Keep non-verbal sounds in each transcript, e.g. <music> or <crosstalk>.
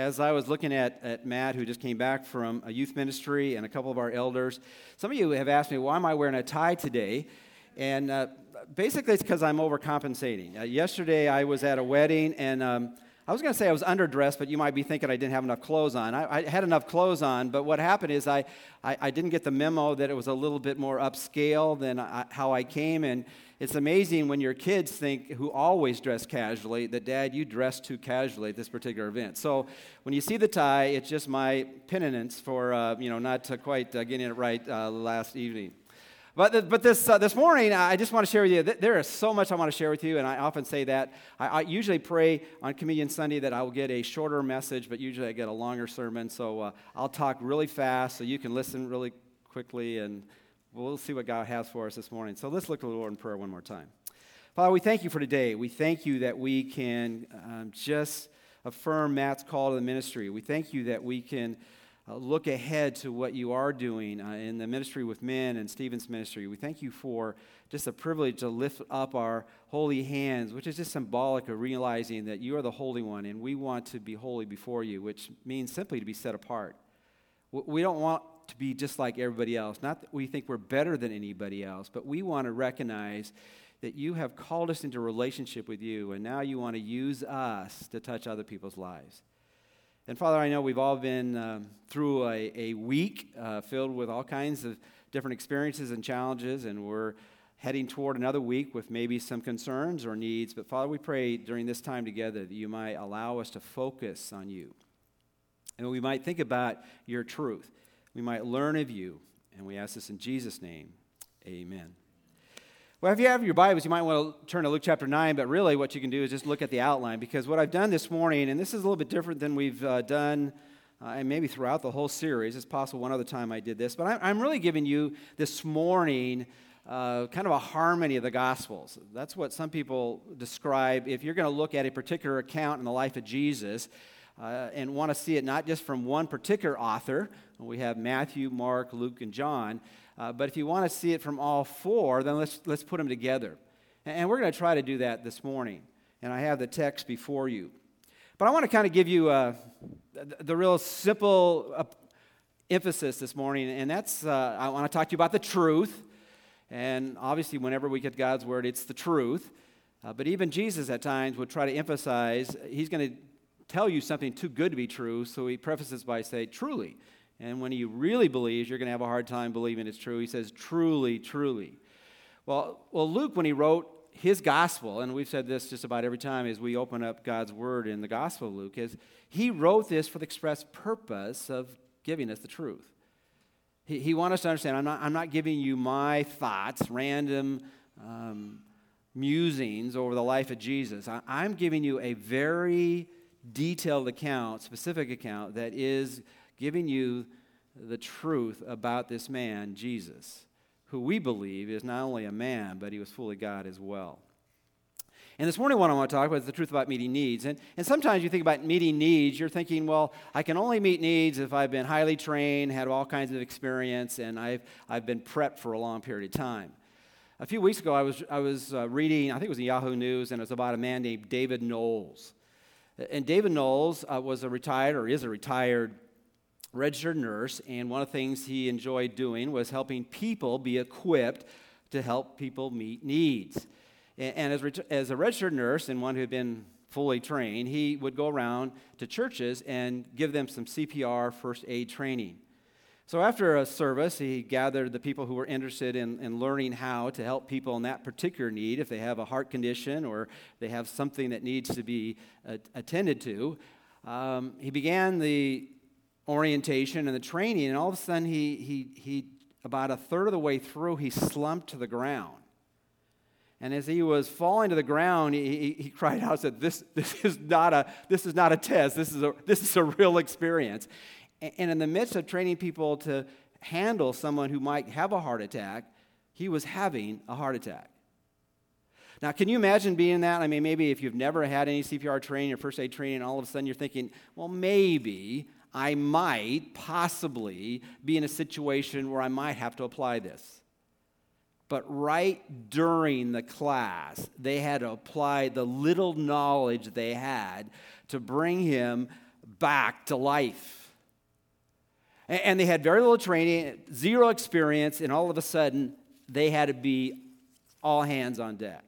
As I was looking at, at Matt, who just came back from a youth ministry, and a couple of our elders, some of you have asked me, why am I wearing a tie today? And uh, basically, it's because I'm overcompensating. Uh, yesterday, I was at a wedding, and um, I was going to say I was underdressed, but you might be thinking I didn't have enough clothes on. I, I had enough clothes on, but what happened is I, I, I, didn't get the memo that it was a little bit more upscale than I, how I came. And it's amazing when your kids think, who always dress casually, that dad, you dress too casually at this particular event. So when you see the tie, it's just my penitence for, uh, you know, not quite uh, getting it right uh, last evening. But, but this, uh, this morning, I just want to share with you, there is so much I want to share with you, and I often say that. I, I usually pray on Communion Sunday that I will get a shorter message, but usually I get a longer sermon. So uh, I'll talk really fast so you can listen really quickly and we'll see what God has for us this morning. So let's look to the Lord in prayer one more time. Father, we thank you for today. We thank you that we can um, just affirm Matt's call to the ministry. We thank you that we can uh, look ahead to what you are doing uh, in the ministry with men and Stephen's ministry. We thank you for just the privilege to lift up our holy hands, which is just symbolic of realizing that you are the Holy One and we want to be holy before you, which means simply to be set apart. We don't want to be just like everybody else. Not that we think we're better than anybody else, but we want to recognize that you have called us into relationship with you, and now you want to use us to touch other people's lives. And Father, I know we've all been um, through a, a week uh, filled with all kinds of different experiences and challenges, and we're heading toward another week with maybe some concerns or needs. But Father, we pray during this time together that you might allow us to focus on you. And we might think about your truth we might learn of you. And we ask this in Jesus' name. Amen. Well, if you have your Bibles, you might want to turn to Luke chapter 9, but really what you can do is just look at the outline because what I've done this morning, and this is a little bit different than we've uh, done uh, and maybe throughout the whole series. It's possible one other time I did this, but I'm, I'm really giving you this morning uh, kind of a harmony of the Gospels. That's what some people describe. If you're going to look at a particular account in the life of Jesus, uh, and want to see it not just from one particular author. We have Matthew, Mark, Luke, and John. Uh, but if you want to see it from all four, then let's, let's put them together. And we're going to try to do that this morning. And I have the text before you. But I want to kind of give you uh, the real simple uh, emphasis this morning, and that's uh, I want to talk to you about the truth. And obviously, whenever we get God's word, it's the truth. Uh, but even Jesus at times would try to emphasize, he's going to tell you something too good to be true, so he prefaces by saying, truly. And when he really believes, you're going to have a hard time believing it's true. He says, truly, truly. Well, well, Luke, when he wrote his gospel, and we've said this just about every time as we open up God's word in the gospel of Luke, is he wrote this for the express purpose of giving us the truth. He, he wants us to understand I'm not, I'm not giving you my thoughts, random um, musings over the life of Jesus. I, I'm giving you a very detailed account, specific account, that is giving you the truth about this man, Jesus, who we believe is not only a man, but he was fully God as well. And this morning, what I want to talk about is the truth about meeting needs. And, and sometimes you think about meeting needs, you're thinking, well, I can only meet needs if I've been highly trained, had all kinds of experience, and I've, I've been prepped for a long period of time. A few weeks ago, I was, I was uh, reading, I think it was in Yahoo News, and it was about a man named David Knowles. And David Knowles uh, was a retired, or is a retired, registered nurse, and one of the things he enjoyed doing was helping people be equipped to help people meet needs. And, and as, as a registered nurse and one who had been fully trained, he would go around to churches and give them some CPR first aid training. So after a service, he gathered the people who were interested in, in learning how to help people in that particular need, if they have a heart condition or they have something that needs to be uh, attended to. Um, he began the orientation and the training, and all of a sudden, he, he, he, about a third of the way through, he slumped to the ground. And as he was falling to the ground, he, he, he cried out, said, this, this, is not a, this is not a test. This is a, this is a real experience. And in the midst of training people to handle someone who might have a heart attack, he was having a heart attack. Now, can you imagine being that? I mean, maybe if you've never had any CPR training or first aid training, all of a sudden you're thinking, well, maybe I might possibly be in a situation where I might have to apply this. But right during the class, they had to apply the little knowledge they had to bring him back to life. And they had very little training, zero experience, and all of a sudden, they had to be all hands on deck.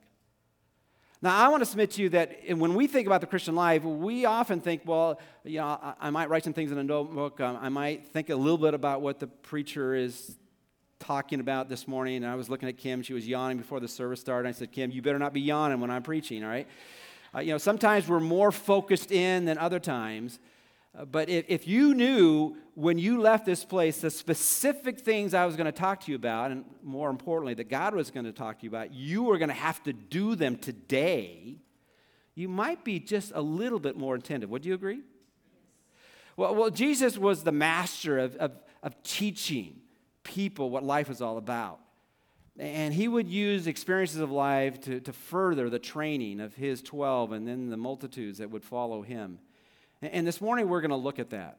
Now, I want to submit to you that when we think about the Christian life, we often think, well, you know, I, might write some things in a notebook. Um, I might think a little bit about what the preacher is talking about this morning. And I was looking at Kim. She was yawning before the service started. I said, Kim, you better not be yawning when I'm preaching, all right? Uh, you know, sometimes we're more focused in than other times. But if, if you knew when you left this place the specific things I was going to talk to you about, and more importantly, that God was going to talk to you about, you were going to have to do them today, you might be just a little bit more attentive. Would you agree? Well, well Jesus was the master of, of, of teaching people what life was all about. And he would use experiences of life to, to further the training of his 12 and then the multitudes that would follow him. And this morning we're going to look at that.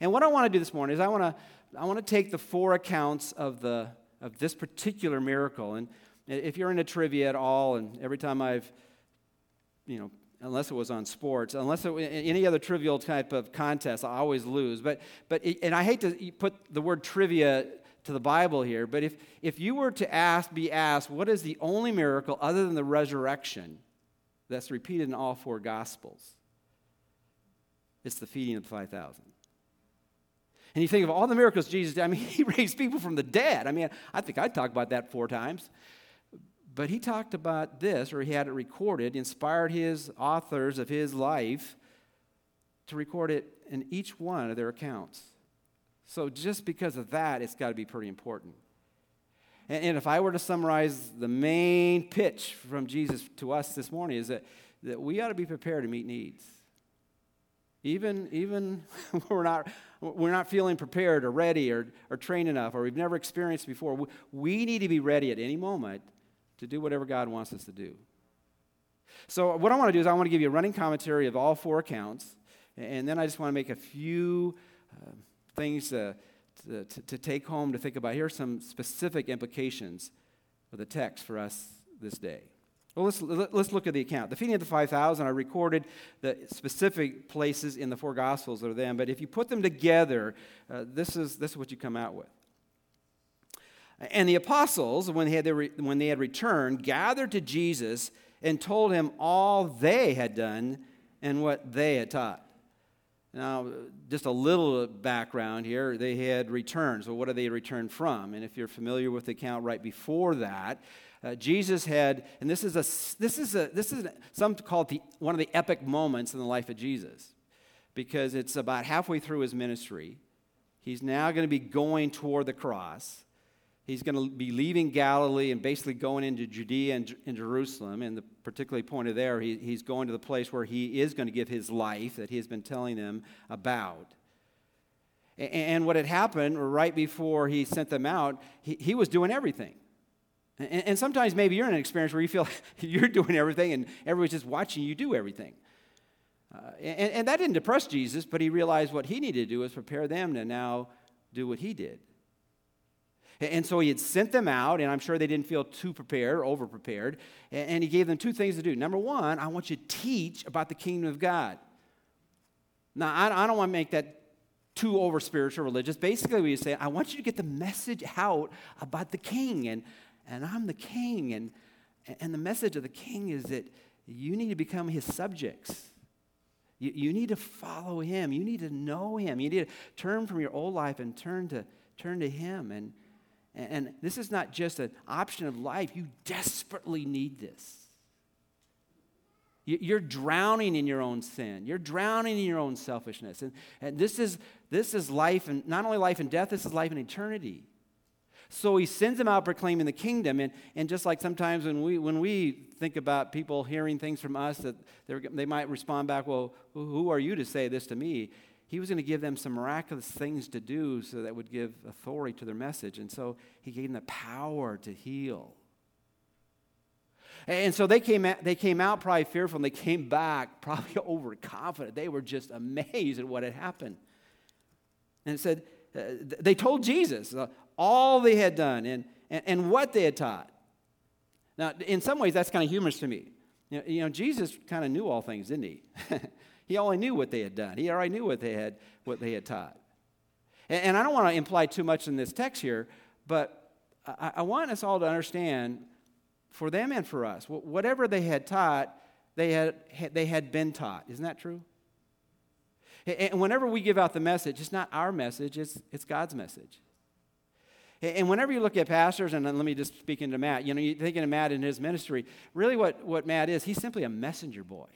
And what I want to do this morning is I want to I want to take the four accounts of the of this particular miracle. And if you're into trivia at all, and every time I've, you know, unless it was on sports, unless it, any other trivial type of contest, I always lose. But but and I hate to put the word trivia to the Bible here, but if if you were to ask, be asked, what is the only miracle other than the resurrection that's repeated in all four gospels? It's the feeding of the 5,000. And you think of all the miracles Jesus did. I mean, <laughs> he raised people from the dead. I mean, I think I'd talk about that four times. But he talked about this, or he had it recorded, inspired his authors of his life to record it in each one of their accounts. So just because of that, it's got to be pretty important. And, and if I were to summarize the main pitch from Jesus to us this morning, is that, that we ought to be prepared to meet needs. Even, even <laughs> we're, not, we're not feeling prepared or ready or, or trained enough or we've never experienced before, we, we need to be ready at any moment to do whatever God wants us to do. So, what I want to do is I want to give you a running commentary of all four accounts, and then I just want to make a few uh, things to, to, to, take home to think about. Here are some specific implications of the text for us this day. Well, let's, let's look at the account. The feeding of the 5,000, I recorded the specific places in the four Gospels that are them, but if you put them together, uh, this, is, this is what you come out with. And the apostles, when they, had re- when they had returned, gathered to Jesus and told him all they had done and what they had taught. Now, just a little background here. They had returned. So, what did they return from? And if you're familiar with the account right before that, uh, Jesus had, and this is a this is a this is some call it the, one of the epic moments in the life of Jesus, because it's about halfway through his ministry. He's now going to be going toward the cross. He's going to be leaving Galilee and basically going into Judea and, and Jerusalem. And the particularly pointed there, he, he's going to the place where he is going to give his life that he has been telling them about. And, and what had happened right before he sent them out, he, he was doing everything. And, and sometimes maybe you're in an experience where you feel <laughs> you're doing everything and everybody's just watching you do everything. Uh, and, and that didn't depress Jesus, but he realized what he needed to do was prepare them to now do what he did. And so he had sent them out, and I'm sure they didn't feel too prepared or over prepared. And he gave them two things to do. Number one, I want you to teach about the kingdom of God. Now, I don't want to make that too over spiritual religious. Basically, he's saying, I want you to get the message out about the king and and I'm the king. And, and the message of the king is that you need to become his subjects. You, you need to follow him. You need to know him. You need to turn from your old life and turn to, turn to him. And, and this is not just an option of life, you desperately need this. You're drowning in your own sin. You're drowning in your own selfishness. And, and this, is, this is life, and not only life and death, this is life and eternity. So he sends them out proclaiming the kingdom. And, and just like sometimes when we, when we think about people hearing things from us, that they might respond back, Well, who are you to say this to me? He was going to give them some miraculous things to do so that would give authority to their message. And so he gave them the power to heal. And so they came, out, they came out probably fearful and they came back probably <laughs> overconfident. They were just amazed at what had happened. And it said, uh, they told Jesus, all they had done and, and, and what they had taught. Now, in some ways, that's kind of humorous to me. You know, you know Jesus kind of knew all things, didn't he? <laughs> He only knew what they had done. He already knew what they had, what they had taught. And, and I don't want to imply too much in this text here, but I, I want us all to understand, for them and for us, whatever they had taught, they had, they had been taught. Isn't that true? And whenever we give out the message, it's not our message, it's, it's God's message. And whenever you look at pastors, and let me just speak into Matt, you know, you're thinking of Matt in his ministry, really what, what Matt is, he's simply a messenger boy.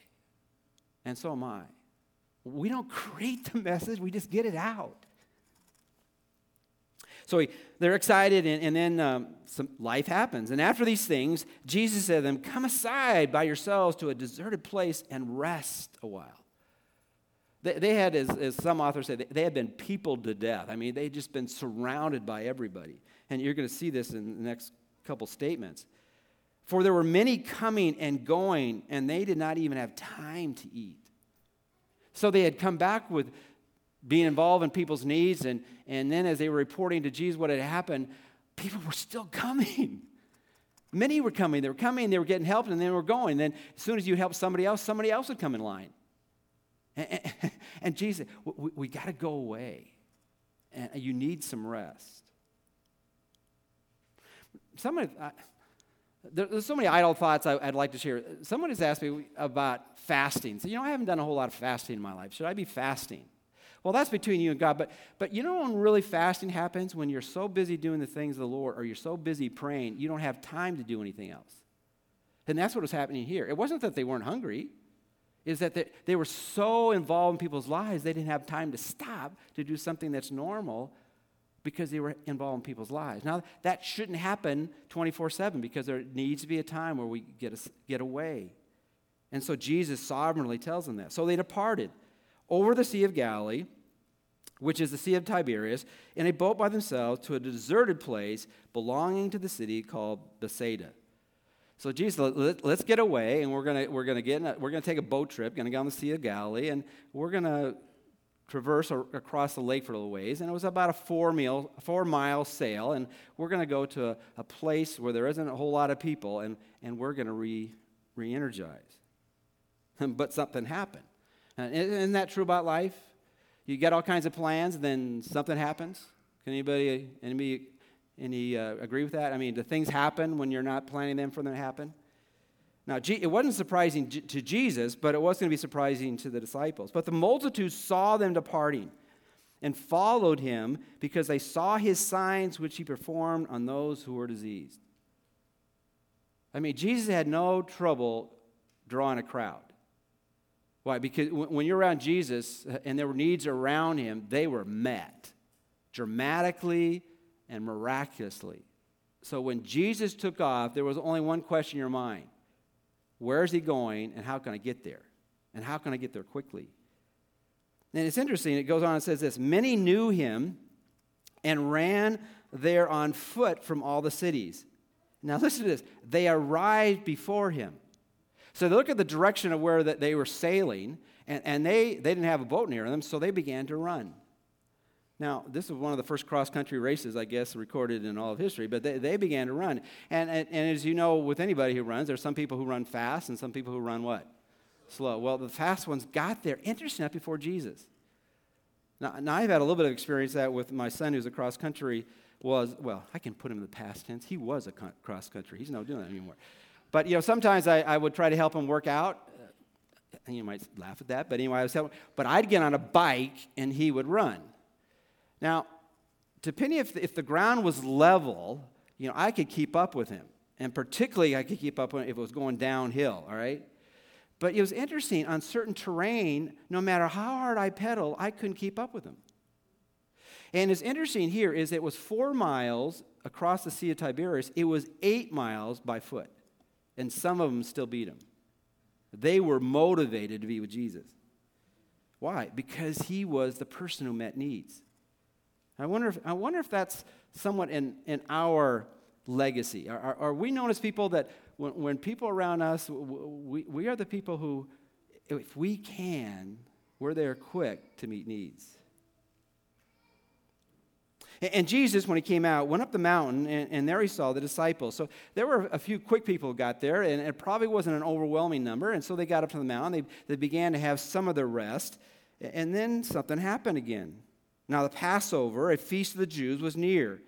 And so am I. We don't create the message, we just get it out. So he, they're excited, and, and then um, some life happens. And after these things, Jesus said to them, Come aside by yourselves to a deserted place and rest a while. They, they had, as, as some authors say, they had been peopled to death. I mean, they'd just been surrounded by everybody. And you're going to see this in the next couple statements. For there were many coming and going, and they did not even have time to eat. So they had come back with being involved in people's needs, and, and then as they were reporting to Jesus what had happened, people were still <laughs> coming. Many were coming. They were coming, they were getting help, and then they were going. Then, as soon as you help somebody else, somebody else would come in line. And, <laughs> and, Jesus, we, we got to go away. And you need some rest. Somebody, uh, there's so many idle thoughts I, would like to share. Someone has asked me about fasting. So, you know, I haven't done a whole lot of fasting in my life. Should I be fasting? Well, that's between you and God. But, but you know when really fasting happens? When you're so busy doing the things of the Lord or you're so busy praying, you don't have time to do anything else. And that's what was happening here. It wasn't that they weren't hungry, is that they, were so involved in people's lives, they didn't have time to stop to do something that's normal because they were involved in people's lives. Now, that shouldn't happen 24 7 because there needs to be a time where we get, get away. And so Jesus sovereignly tells them that. So they departed over the Sea of Galilee, which is the Sea of Tiberias, in a boat by themselves to a deserted place belonging to the city called Bethsaida. So Jesus, let, us get away, and we're gonna we're gonna get a, we're gonna take a boat trip, gonna go on the Sea of Galilee, and we're gonna traverse across the lake for a little ways. And it was about a four meal four mile sail, and we're gonna go to a, a place where there isn't a whole lot of people, and and we're gonna re re-energize. <laughs> but something happened. And isn't that true about life? You get all kinds of plans, then something happens. Can anybody anybody any uh, agree with that? I mean, do things happen when you're not planning them for them to happen? Now, it wasn't surprising to Jesus, but it was going to be surprising to the disciples. But the multitude saw them departing and followed him because they saw his signs which he performed on those who were diseased. I mean, Jesus had no trouble drawing a crowd. Why? Because when you're around Jesus uh, and there were needs around him, they were met dramatically and miraculously. So when Jesus took off, there was only one question in your mind Where is he going, and how can I get there? And how can I get there quickly? And it's interesting, it goes on and says this Many knew him and ran there on foot from all the cities. Now listen to this. They arrived before him. So they look at the direction of where they were sailing, and, and they, they didn't have a boat near them, so they began to run. Now, this is one of the first cross country races, I guess, recorded in all of history, but they, they began to run. And, and, and, as you know, with anybody who runs, there's some people who run fast and some people who run what? Slow. Well, the fast ones got there, interesting enough, before Jesus. Now, now, I've had a little bit of experience that with my son who's a cross country was, well, I can put him in the past tense. He was a cross country. He's not doing that anymore. But, you know, sometimes I, I would try to help him work out. And you might laugh at that, but anyway, I was helping. But I'd get on a bike and he would run. Now, depending if the, if the ground was level, you know, I could keep up with him. And particularly, I could keep up with him if it was going downhill, all right? But it was interesting, on certain terrain, no matter how hard I pedaled, I couldn't keep up with him. And it's interesting here is it was four miles across the Sea of Tiberias, it was eight miles by foot. And some of them still beat him. They were motivated to be with Jesus. Why? Because he was the person who met needs. I wonder if, I wonder if that's somewhat in, in our legacy. Are, are, are we known as people that when, when people around us, we, we are the people who, if we can, we're there quick to meet needs. And Jesus, when he came out, went up the mountain, and, and, there he saw the disciples. So there were a few quick people who got there, and it probably wasn't an overwhelming number. And so they got up to the mountain. They, they began to have some of their rest. And then something happened again. Now, the Passover, a feast of the Jews, was near.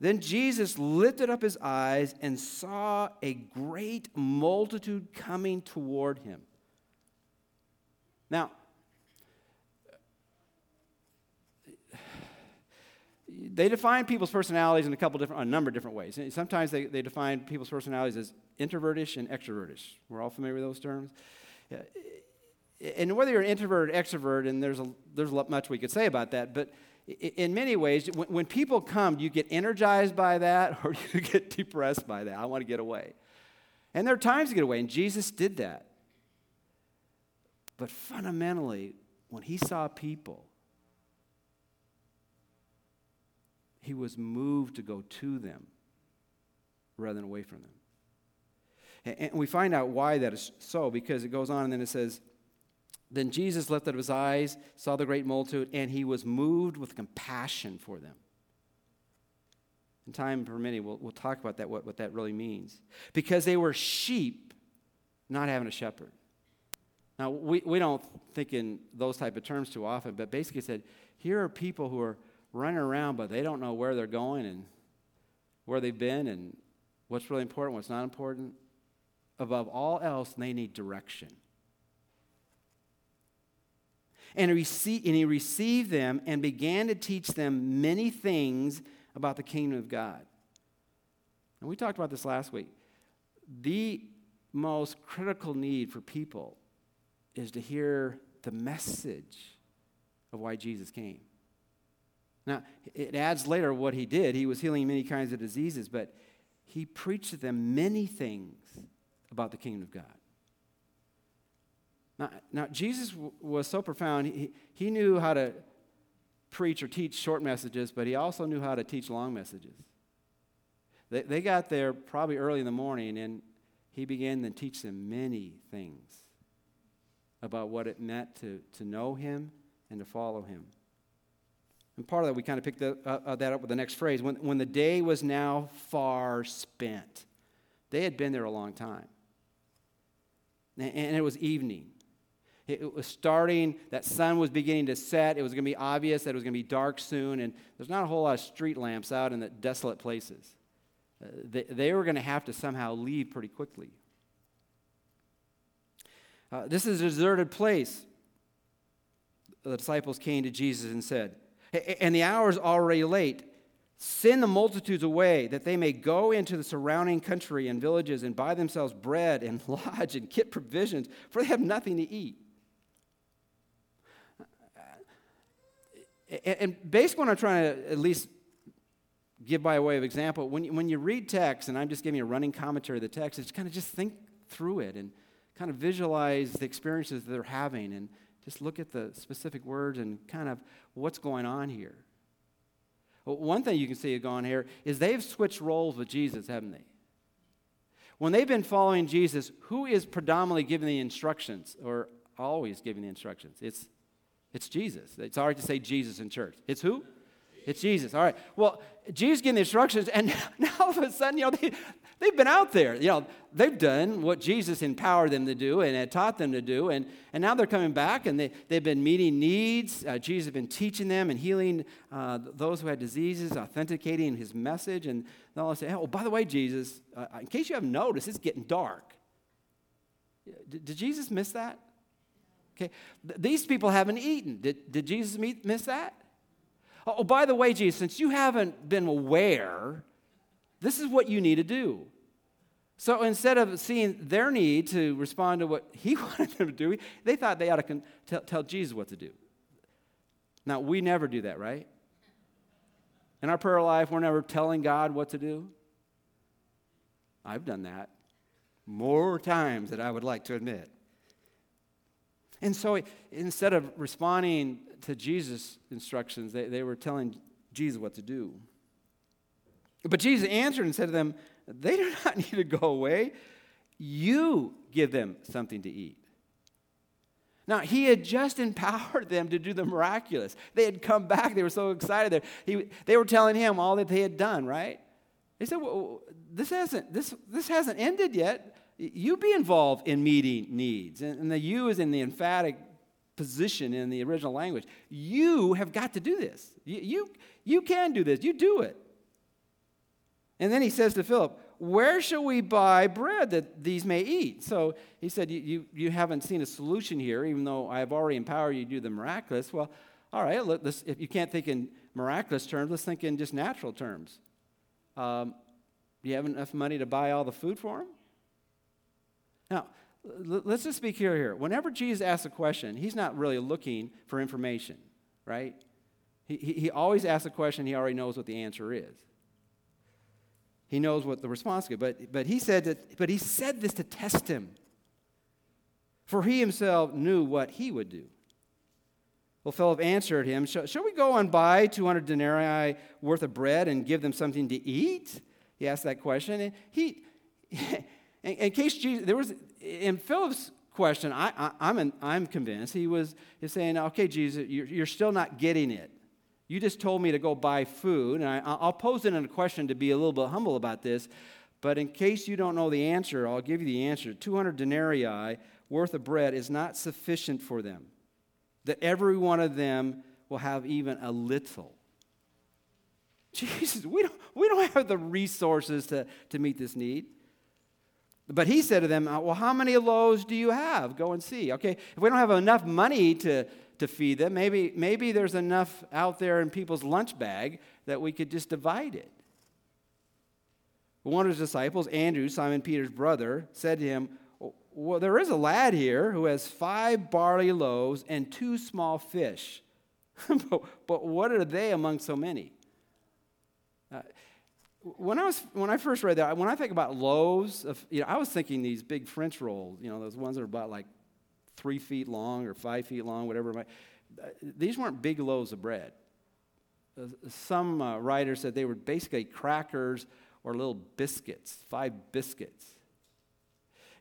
Then Jesus lifted up his eyes and saw a great multitude coming toward him. Now, they define people's personalities in a couple different, a number of different ways. Sometimes they, they define people's personalities as introvertish and extrovertish. We're all familiar with those terms. And whether you're an introvert or extrovert, and there's a, there's much we could say about that, but in many ways, when, when people come, you get energized by that <laughs> or you get depressed by that. I want to get away. And there are times to get away, and Jesus did that. But fundamentally, when he saw people, he was moved to go to them rather than away from them. And we find out why that is so because it goes on and then it says, Then Jesus lifted up his eyes, saw the great multitude, and he was moved with compassion for them. In time permitting, we'll, we'll talk about that, what, what that really means. Because they were sheep not having a shepherd. Now, we, we don't think in those type of terms too often, but basically said, here are people who are running around, but they don't know where they're going and where they've been and what's really important, what's not important. Above all else, they need direction. And he, received, them and began to teach them many things about the kingdom of God. And we talked about this last week. The most critical need for people is to hear the message of why Jesus came. Now, it adds later what he did. He was healing many kinds of diseases, but he preached to them many things about the kingdom of God. Now, now Jesus w- was so profound, he, he knew how to preach or teach short messages, but he also knew how to teach long messages. They, they got there probably early in the morning, and he began to teach them many things about what it meant to, to know him and to follow him. And part of that, we kind of picked the, uh, uh, that up with the next phrase. When, when the day was now far spent, they had been there a long time. And it was evening. It, was starting, that sun was beginning to set. It was going to be obvious that it was going to be dark soon. And there's not a whole lot of street lamps out in the desolate places. Uh, they, they were going to have to somehow leave pretty quickly. Uh, this is a deserted place. The disciples came to Jesus and said, and the hour is already late. Send the multitudes away that they may go into the surrounding country and villages and buy themselves bread and <laughs> lodge and get provisions, for they have nothing to eat. And basically, what I'm trying to at least give by way of example, when you, when you read text, and I'm just giving a running commentary of the text, it's kind of just think through it and kind of visualize the experiences that they're having and just look at the specific words and kind of what's going on here. Well, one thing you can see going here is they've switched roles with Jesus, haven't they? When they've been following Jesus, who is predominantly giving the instructions or always giving the instructions? It's, it's Jesus. It's hard to say Jesus in church. It's who? It's Jesus. All right. Well, Jesus giving the instructions, and <laughs> now all of a sudden, you know, they, they've been out there. You know, they've done what Jesus empowered them to do and had taught them to do, and, and now they're coming back and they, they've been meeting needs. Uh, Jesus has been teaching them and healing uh, those who had diseases, authenticating his message. And they'll say, oh, by the way, Jesus, uh, in case you haven't noticed, it's getting dark. Did Jesus miss that? Okay. Th- these people haven't eaten. Did, did Jesus meet, miss that? Oh, oh, by the way, Jesus, since you haven't been aware, this is what you need to do. So instead of seeing their need to respond to what he <laughs> wanted them to do, they thought they ought to con- tell, tell Jesus what to do. Now, we never do that, right? In our prayer life, we're never telling God what to do. I've done that more times than I would like to admit. And so instead of responding to Jesus' instructions, they, they were telling Jesus what to do. But Jesus answered and said to them, They do not <laughs> need to go away. You give them something to eat. Now, he had just <laughs> empowered them to do the miraculous. They had come back. They were so excited. He, they were telling him all that they had done, right? They said, well, this, hasn't, this, this hasn't ended yet. You be involved in meeting needs. And, the you is in the emphatic position in the original language. You have got to do this. You, you, you can do this. You do it. And then he says to Philip, Where shall we buy bread that these may eat? So he said, You, you, you haven't seen a solution here, even though I have already empowered you to do the miraculous. Well, all right, let, if you can't think in miraculous terms, let's think in just natural terms. Um, do you have enough money to buy all the food for them? Now, let's just be clear here. Whenever Jesus asks a question, he's not really looking for information, right? He, he, always asks a question, he already knows what the answer is. He knows what the response is. But, but, he said that, but he said this to test him. For he himself knew what he would do. Well, Philip answered him, Shall we go and buy 200 denarii worth of bread and give them something to eat? He asked that question. And he, <laughs> in, in case Jesus, there was, in Philip's question, I, I, I'm, in, I'm convinced he was he's saying, okay, Jesus, you're, you're still not getting it. You just told me to go buy food, and I, I'll pose it in a question to be a little bit humble about this. But in case you don't know the answer, I'll give you the answer. 200 denarii worth of bread is not sufficient for them, that every one of them will have even a little. <laughs> Jesus, we don't, we don't have the resources to, to meet this need. But he said to them, uh, Well, how many loaves do you have? Go and see. Okay, if we don't have enough money to, to feed them, maybe, maybe there's enough out there in people's lunch bag that we could just divide it. One of his disciples, Andrew, Simon Peter's brother, said to him, Well, there is a lad here who has five barley loaves and two small fish. <laughs> but, but what are they among so many? Uh, when I was when I first read that, when I think about loaves, of, you know, I was thinking these big French rolls, you know, those ones that are about like three feet long or five feet long, whatever. These weren't big loaves of bread. Uh, some uh, writers said they were basically crackers or little biscuits, five biscuits.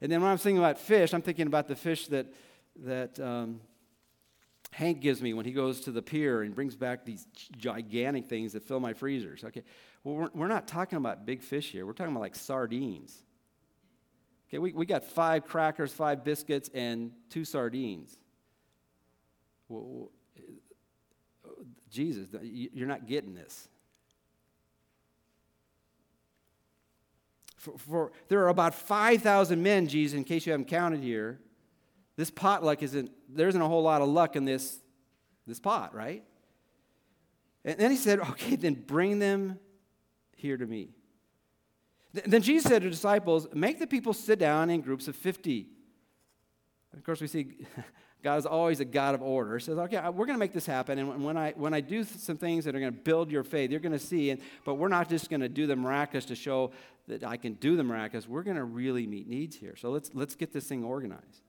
And then when I'm thinking about fish, I'm thinking about the fish that that um, Hank gives me when he goes to the pier and brings back these gigantic things that fill my freezers. Okay, well, we're, we're not talking about big fish here. We're talking about like sardines. Okay, we, we got five crackers, five biscuits, and two sardines. Well, uh, Jesus, you're not getting this. For, for, there are about 5,000 men, Jesus, in case you haven't counted here. This potluck isn't, there isn't a whole lot of luck in this, this pot, right? And then he said, okay, then bring them here to me. Then Jesus said to the disciples, Make the people sit down in groups of 50. Of course, we see <laughs> God is always a God of order. He says, okay, we're going to make this happen. And when I, when I do some things that are going to build your faith, you're going to see. And, but we're not just going to do the miraculous to show that I can do the miraculous. We're going to really meet needs here. So let's, let's get this thing organized.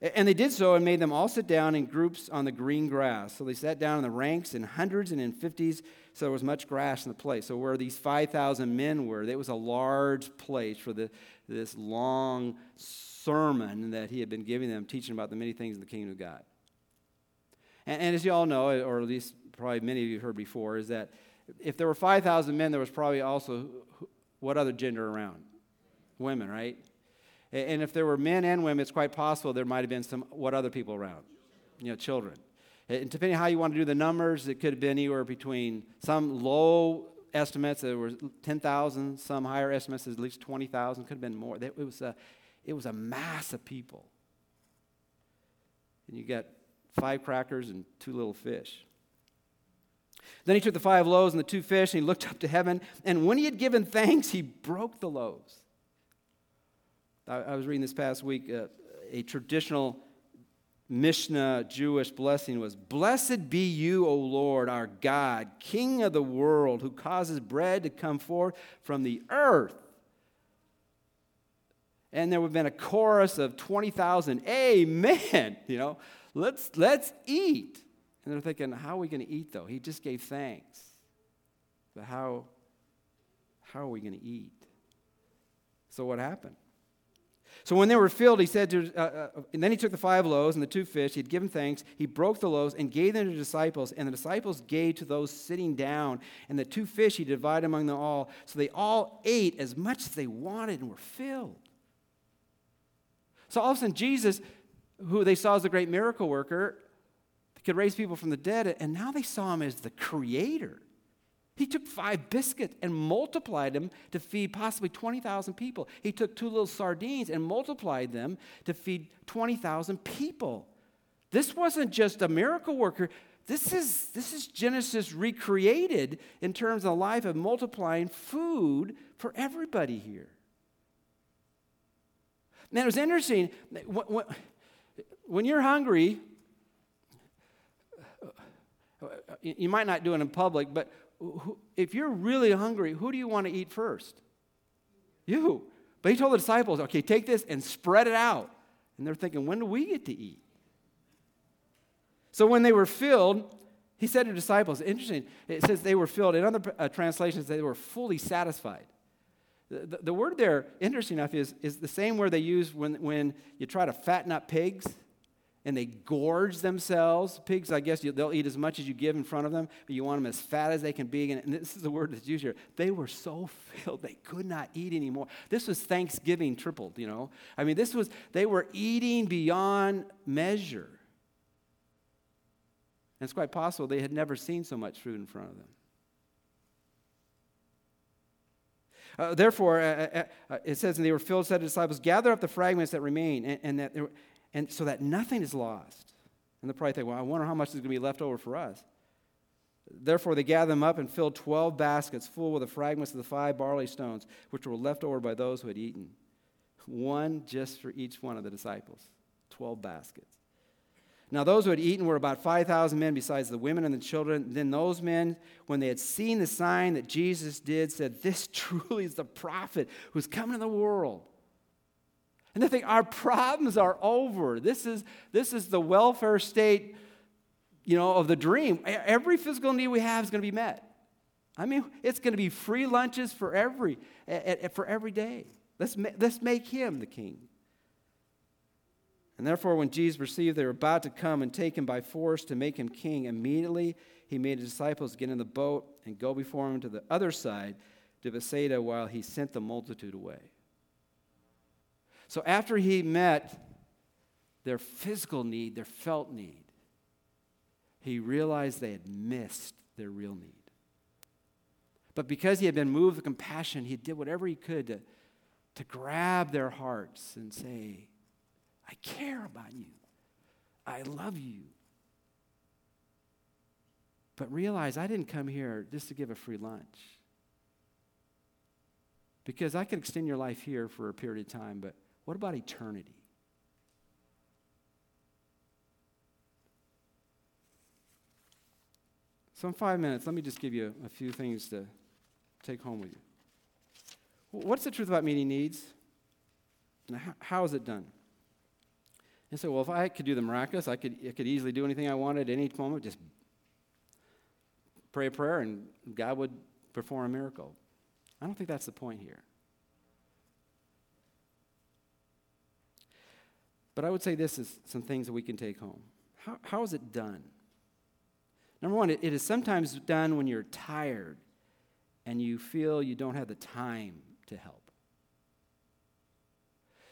And they did so and made them all sit down in groups on the green grass. So they sat down in the ranks in hundreds and in fifties, so there was much grass in the place. So where these 5,000 men were, it was a large place for the, this long sermon that he had been giving them, teaching about the many things in the kingdom of God. And, and as you all know, or at least probably many of you heard before, is that if there were 5,000 men, there was probably also what other gender around? Women, right? And if there were men and women, it's quite possible there might have been some, what other people around? You know, children. And depending on how you want to do the numbers, it could have been anywhere between some low estimates, there were 10,000, some higher estimates, at least 20,000, could have been more. It was, a, it was a mass of people. And you got five crackers and two little fish. Then he took the five loaves and the two fish, and he looked <laughs> up to heaven. And when he had given thanks, he broke the loaves I, I was reading this past week uh, a traditional Mishnah Jewish blessing was Blessed be you, O Lord, our God, King of the world, who causes bread to come forth from the earth. And there would have been a chorus of 20,000, Amen. <laughs> You know, let's, let's eat. And they're thinking, How are we going to eat, though? He just gave thanks. But how, how are we going to eat? So what happened? So when they were filled, he said to, uh, uh, and then he took the five loaves and the two fish. He had given thanks. He broke the loaves and gave them to the disciples, and the disciples gave to those sitting down. And the two fish he divided among them all. So they all ate as much as they wanted and were filled. So all of a sudden, Jesus, who they saw as the great miracle worker, could raise people from the dead, and now they saw him as the creator. He took five biscuits and multiplied them to feed possibly 20,000 people. He took two little sardines and multiplied them to feed 20,000 people. This wasn't just a miracle worker. This is, this is Genesis recreated in terms of the life of multiplying food for everybody here. Man, it was interesting. When you're hungry, uh, you might not do it in public, but if you're really hungry, who do you want to eat first? You. But he told the disciples, okay, take this and spread it out. And they're thinking, when do we get to eat? So when they were filled, he said to the disciples, interesting, it says they were filled. In other uh, translations, they were fully satisfied. The, the, the, word there, interesting enough, is, is the same word they use when, when you try to fatten up pigs and they gorge themselves. Pigs, I guess, they'll eat as much as you give in front of them, but you want them as fat as they can be. And this is the word that's used here. They were so <laughs> filled, they could not eat anymore. This was Thanksgiving tripled, you know? I mean, this was, they were eating beyond measure. And it's quite possible they had never seen so much food in front of them. Uh, therefore, uh, uh, uh it says, and they were filled, said to the disciples, gather up the fragments that remain, and, and that and so that nothing is lost. And they probably think, well, I wonder how much is going to be left over for us. Therefore, they gathered them up and filled 12 baskets full with the fragments of the five barley stones, which were left over by those who had eaten. One just for each one of the disciples. 12 baskets. Now, those who had eaten were about 5,000 men, besides the women and the children. Then those men, when they had seen the sign that Jesus did, said, This <laughs> truly is the prophet who's come into the world. And they think our problems are over. This is, this is the welfare state, you know, of the dream. Every physical need we have is going to be met. I mean, it's going to be free lunches for every, for every day. Let's, let's make him the king. And therefore, when Jesus perceived they were about to come and take him by force to make him king, immediately he made his disciples get in the boat and go before him to the other side to Bethsaida while he sent the multitude away. So after he met their physical need, their felt need, he realized they had missed their real need. But because he had been moved with compassion, he did whatever he could to, to grab their hearts and say, I care about you. I love you. But realize I didn't come here just to give a free lunch. Because I could extend your life here for a period of time, but what about eternity? So, in five minutes, let me just give you a few things to take home with you. What's the truth about meeting needs? And how is it done? And so, well, if I could do the miraculous, I could, I could easily do anything I wanted at any moment, just pray a prayer and God would perform a miracle. I don't think that's the point here. But I would say this is some things that we can take home. How, how is it done? Number one, it, it is sometimes done when you're tired and you feel you don't have the time to help.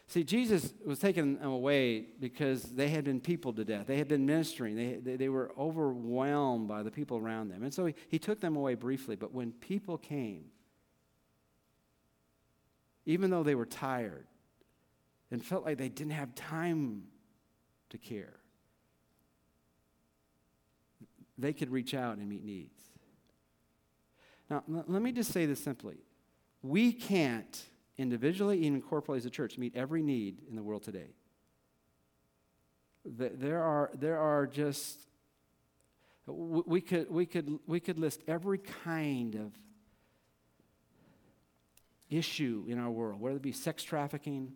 See, Jesus was taking them away because they had been people to death. They had been ministering. They, they, they were overwhelmed by the people around them. And so he, he took them away briefly. But when people came, even though they were tired, and felt like they didn't have time to care, they could reach out and meet needs. Now, let me just say this simply. We can't individually, even corporately as a church, meet every need in the world today. There are, there are just, we could, we, could, we could list every kind of issue in our world, whether it be sex trafficking,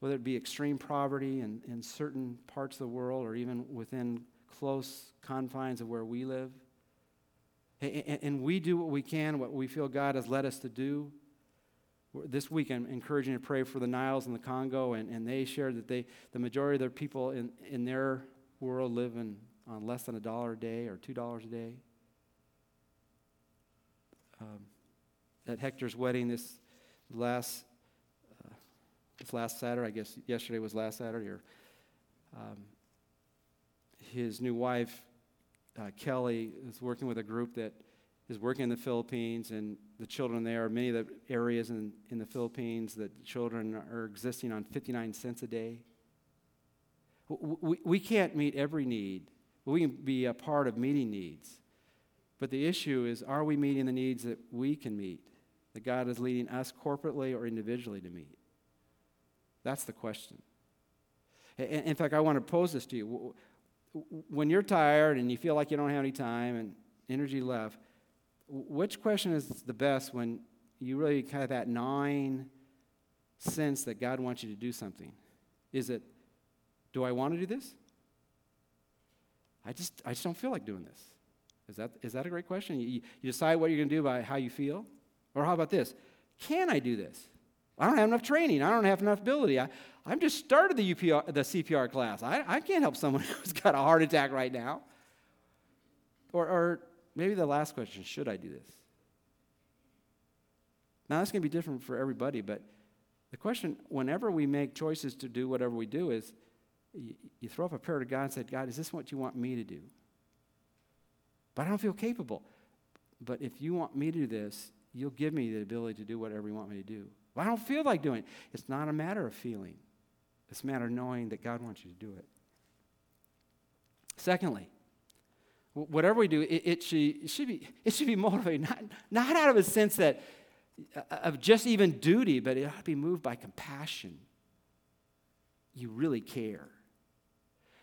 whether it be extreme poverty in, in certain parts of the world or even within close confines of where we live. And, and we do what we can, what we feel God has led us to do. this week I'm encouraging to pray for the Niles and the Congo, and, and they shared that they, the majority of their people in, in their world live in, on less than a dollar a day or two dollars a day. Um, at Hector's wedding this last last Saturday, I guess yesterday was last Saturday, or um, his new wife uh, Kelly is working with a group that is working in the Philippines, and the children there, many of the areas in, in the Philippines, the children are existing on 59 cents a day. We, we can't meet every need, we can be a part of meeting needs. But the issue is are we meeting the needs that we can meet, that God is leading us corporately or individually to meet? That's the question. In fact, I want to pose this to you. When you're tired and you feel like you don't have any time and energy left, which question is the best when you really have that gnawing sense that God wants you to do something? Is it, do I want to do this? I just, I just don't feel like doing this. Is that, is that a great question? You, you decide what you're going to do by how you feel? Or how about this? Can I do this? I don't have enough training. I don't have enough ability. I, I'm just started the, UPR, the CPR class. I, I can't help someone <laughs> who's got a heart attack right now. Or, or maybe the last question should I do this? Now, that's going to be different for everybody, but the question, whenever we make choices to do whatever we do, is you, you throw up a prayer to God and say, God, is this what you want me to do? But I don't feel capable. But if you want me to do this, you'll give me the ability to do whatever you want me to do. Well, I don't feel like doing it. It's not a matter of feeling, it's a matter of knowing that God wants you to do it. Secondly, whatever we do, it, it, should, it, should, be, it should be motivated, not, not out of a sense that uh, of just even duty, but it ought to be moved by compassion. You really care.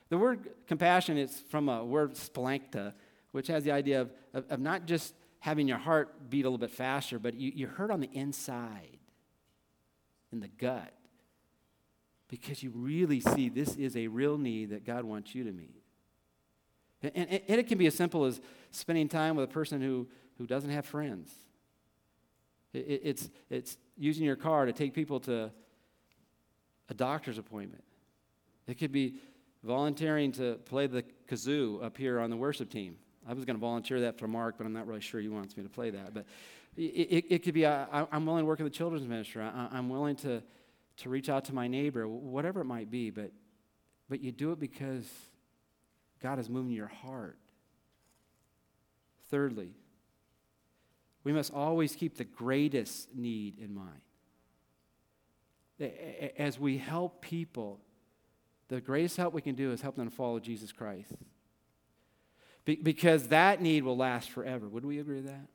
The word compassion is from a word splankta, which has the idea of, of, of not just having your heart beat a little bit faster, but you, you're hurt on the inside, in the gut, because you really see this is a real need that God wants you to meet. And, and, and it can be as simple as spending time with a person who, who doesn't have friends. It, it, it's, it's using your car to take people to a doctor's appointment. It could be volunteering to play the kazoo up here on the worship team. I was going to volunteer that for Mark, but I'm not really sure he wants me to play that. But it, it, it could be I, am willing to work in the children's ministry. I, I'm willing to, to reach out to my neighbor, whatever it might be. But, but you do it because God is moving your heart. Thirdly, we must always keep the greatest need in mind. As we help people, the greatest help we can do is help them follow Jesus Christ. Be- because that need will last forever. Would we agree with that?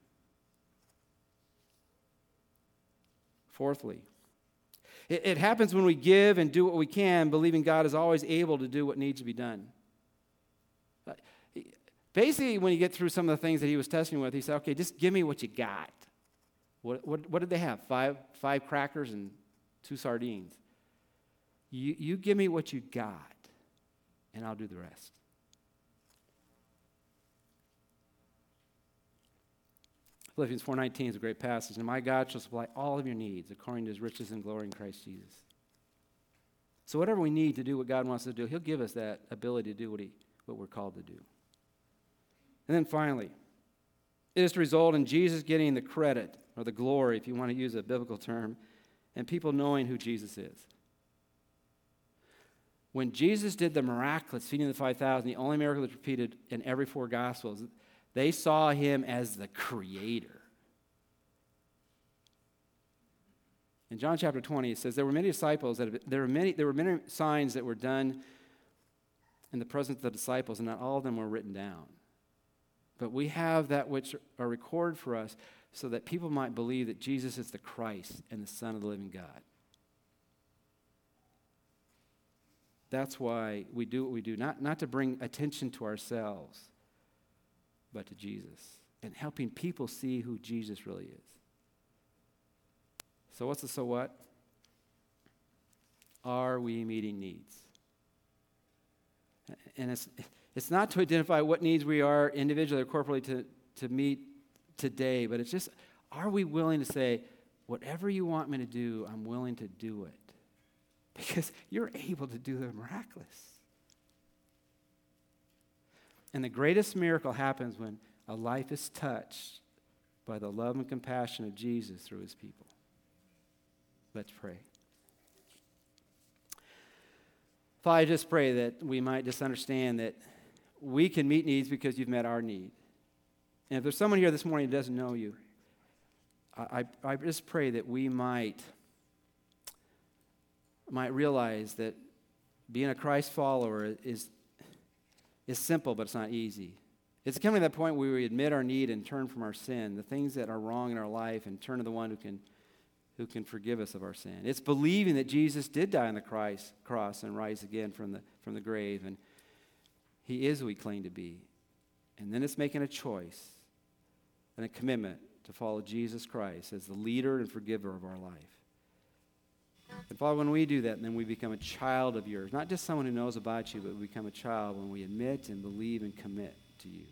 Fourthly, it, it happens when we give and do what we can, believing God is always able to do what needs to be done. Uh, basically, when you get through some of the things that he was testing with, he said, okay, just give me what you got. What, what, what did they have? Five, five crackers and two sardines. You, you give me what you got, and I'll do the rest. Philippians 4.19 is a great passage. And my God shall supply all of your needs according to his riches and glory in Christ Jesus. So whatever we need to do what God wants us to do, he'll give us that ability to do what, he, what we're called to do. And then finally, it is to result in Jesus getting the credit or the glory, if you want to use a biblical term, and people knowing who Jesus is. When Jesus did the miraculous feeding of the 5,000, the only miracle that's repeated in every four Gospels, they saw him as the creator. In John chapter 20, it says, There were many disciples, that there, were many, there were many signs that were done in the presence of the disciples, and not all of them were written down. But we have that which are recorded for us so that people might believe that Jesus is the Christ and the Son of the living God. That's why we do what we do, not, not to bring attention to ourselves, but to Jesus and helping people see who Jesus really is. So, what's the so what? Are we meeting needs? And it's, it's not to identify what needs we are individually or corporately to, to meet today, but it's just, are we willing to say, whatever you want me to do, I'm willing to do it. <laughs> Because you're able to do the miraculous. And the greatest miracle happens when a life is touched by the love and compassion of Jesus through his people. Let's pray. Father, I just pray that we might just understand that we can meet needs because you've met our need. And if there's someone here this morning who doesn't know you, I, I, just pray that we might, might realize that being a Christ follower is, is simple, but it's not easy. It's coming to that point where we admit our need and turn from our sin, the things that are wrong in our life, and turn to the one who can, who can forgive us of our sin. It's believing that Jesus did die on the Christ, cross and rise again from the, from the grave, and he is who he claimed to be. And then it's making a choice and a commitment to follow Jesus Christ as the leader and forgiver of our life. And Father, when we do that, then we become a child of yours. Not just someone who knows about you, but we become a child when we admit and believe and commit to you.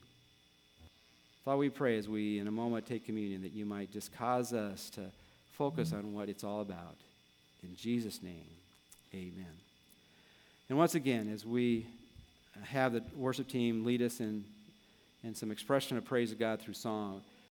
Father, we pray as we, in a moment, take communion that you might just cause us to focus on what it's all about. In Jesus' name, amen. And once again, as we have the worship team lead us in, in some expression of praise of God through song,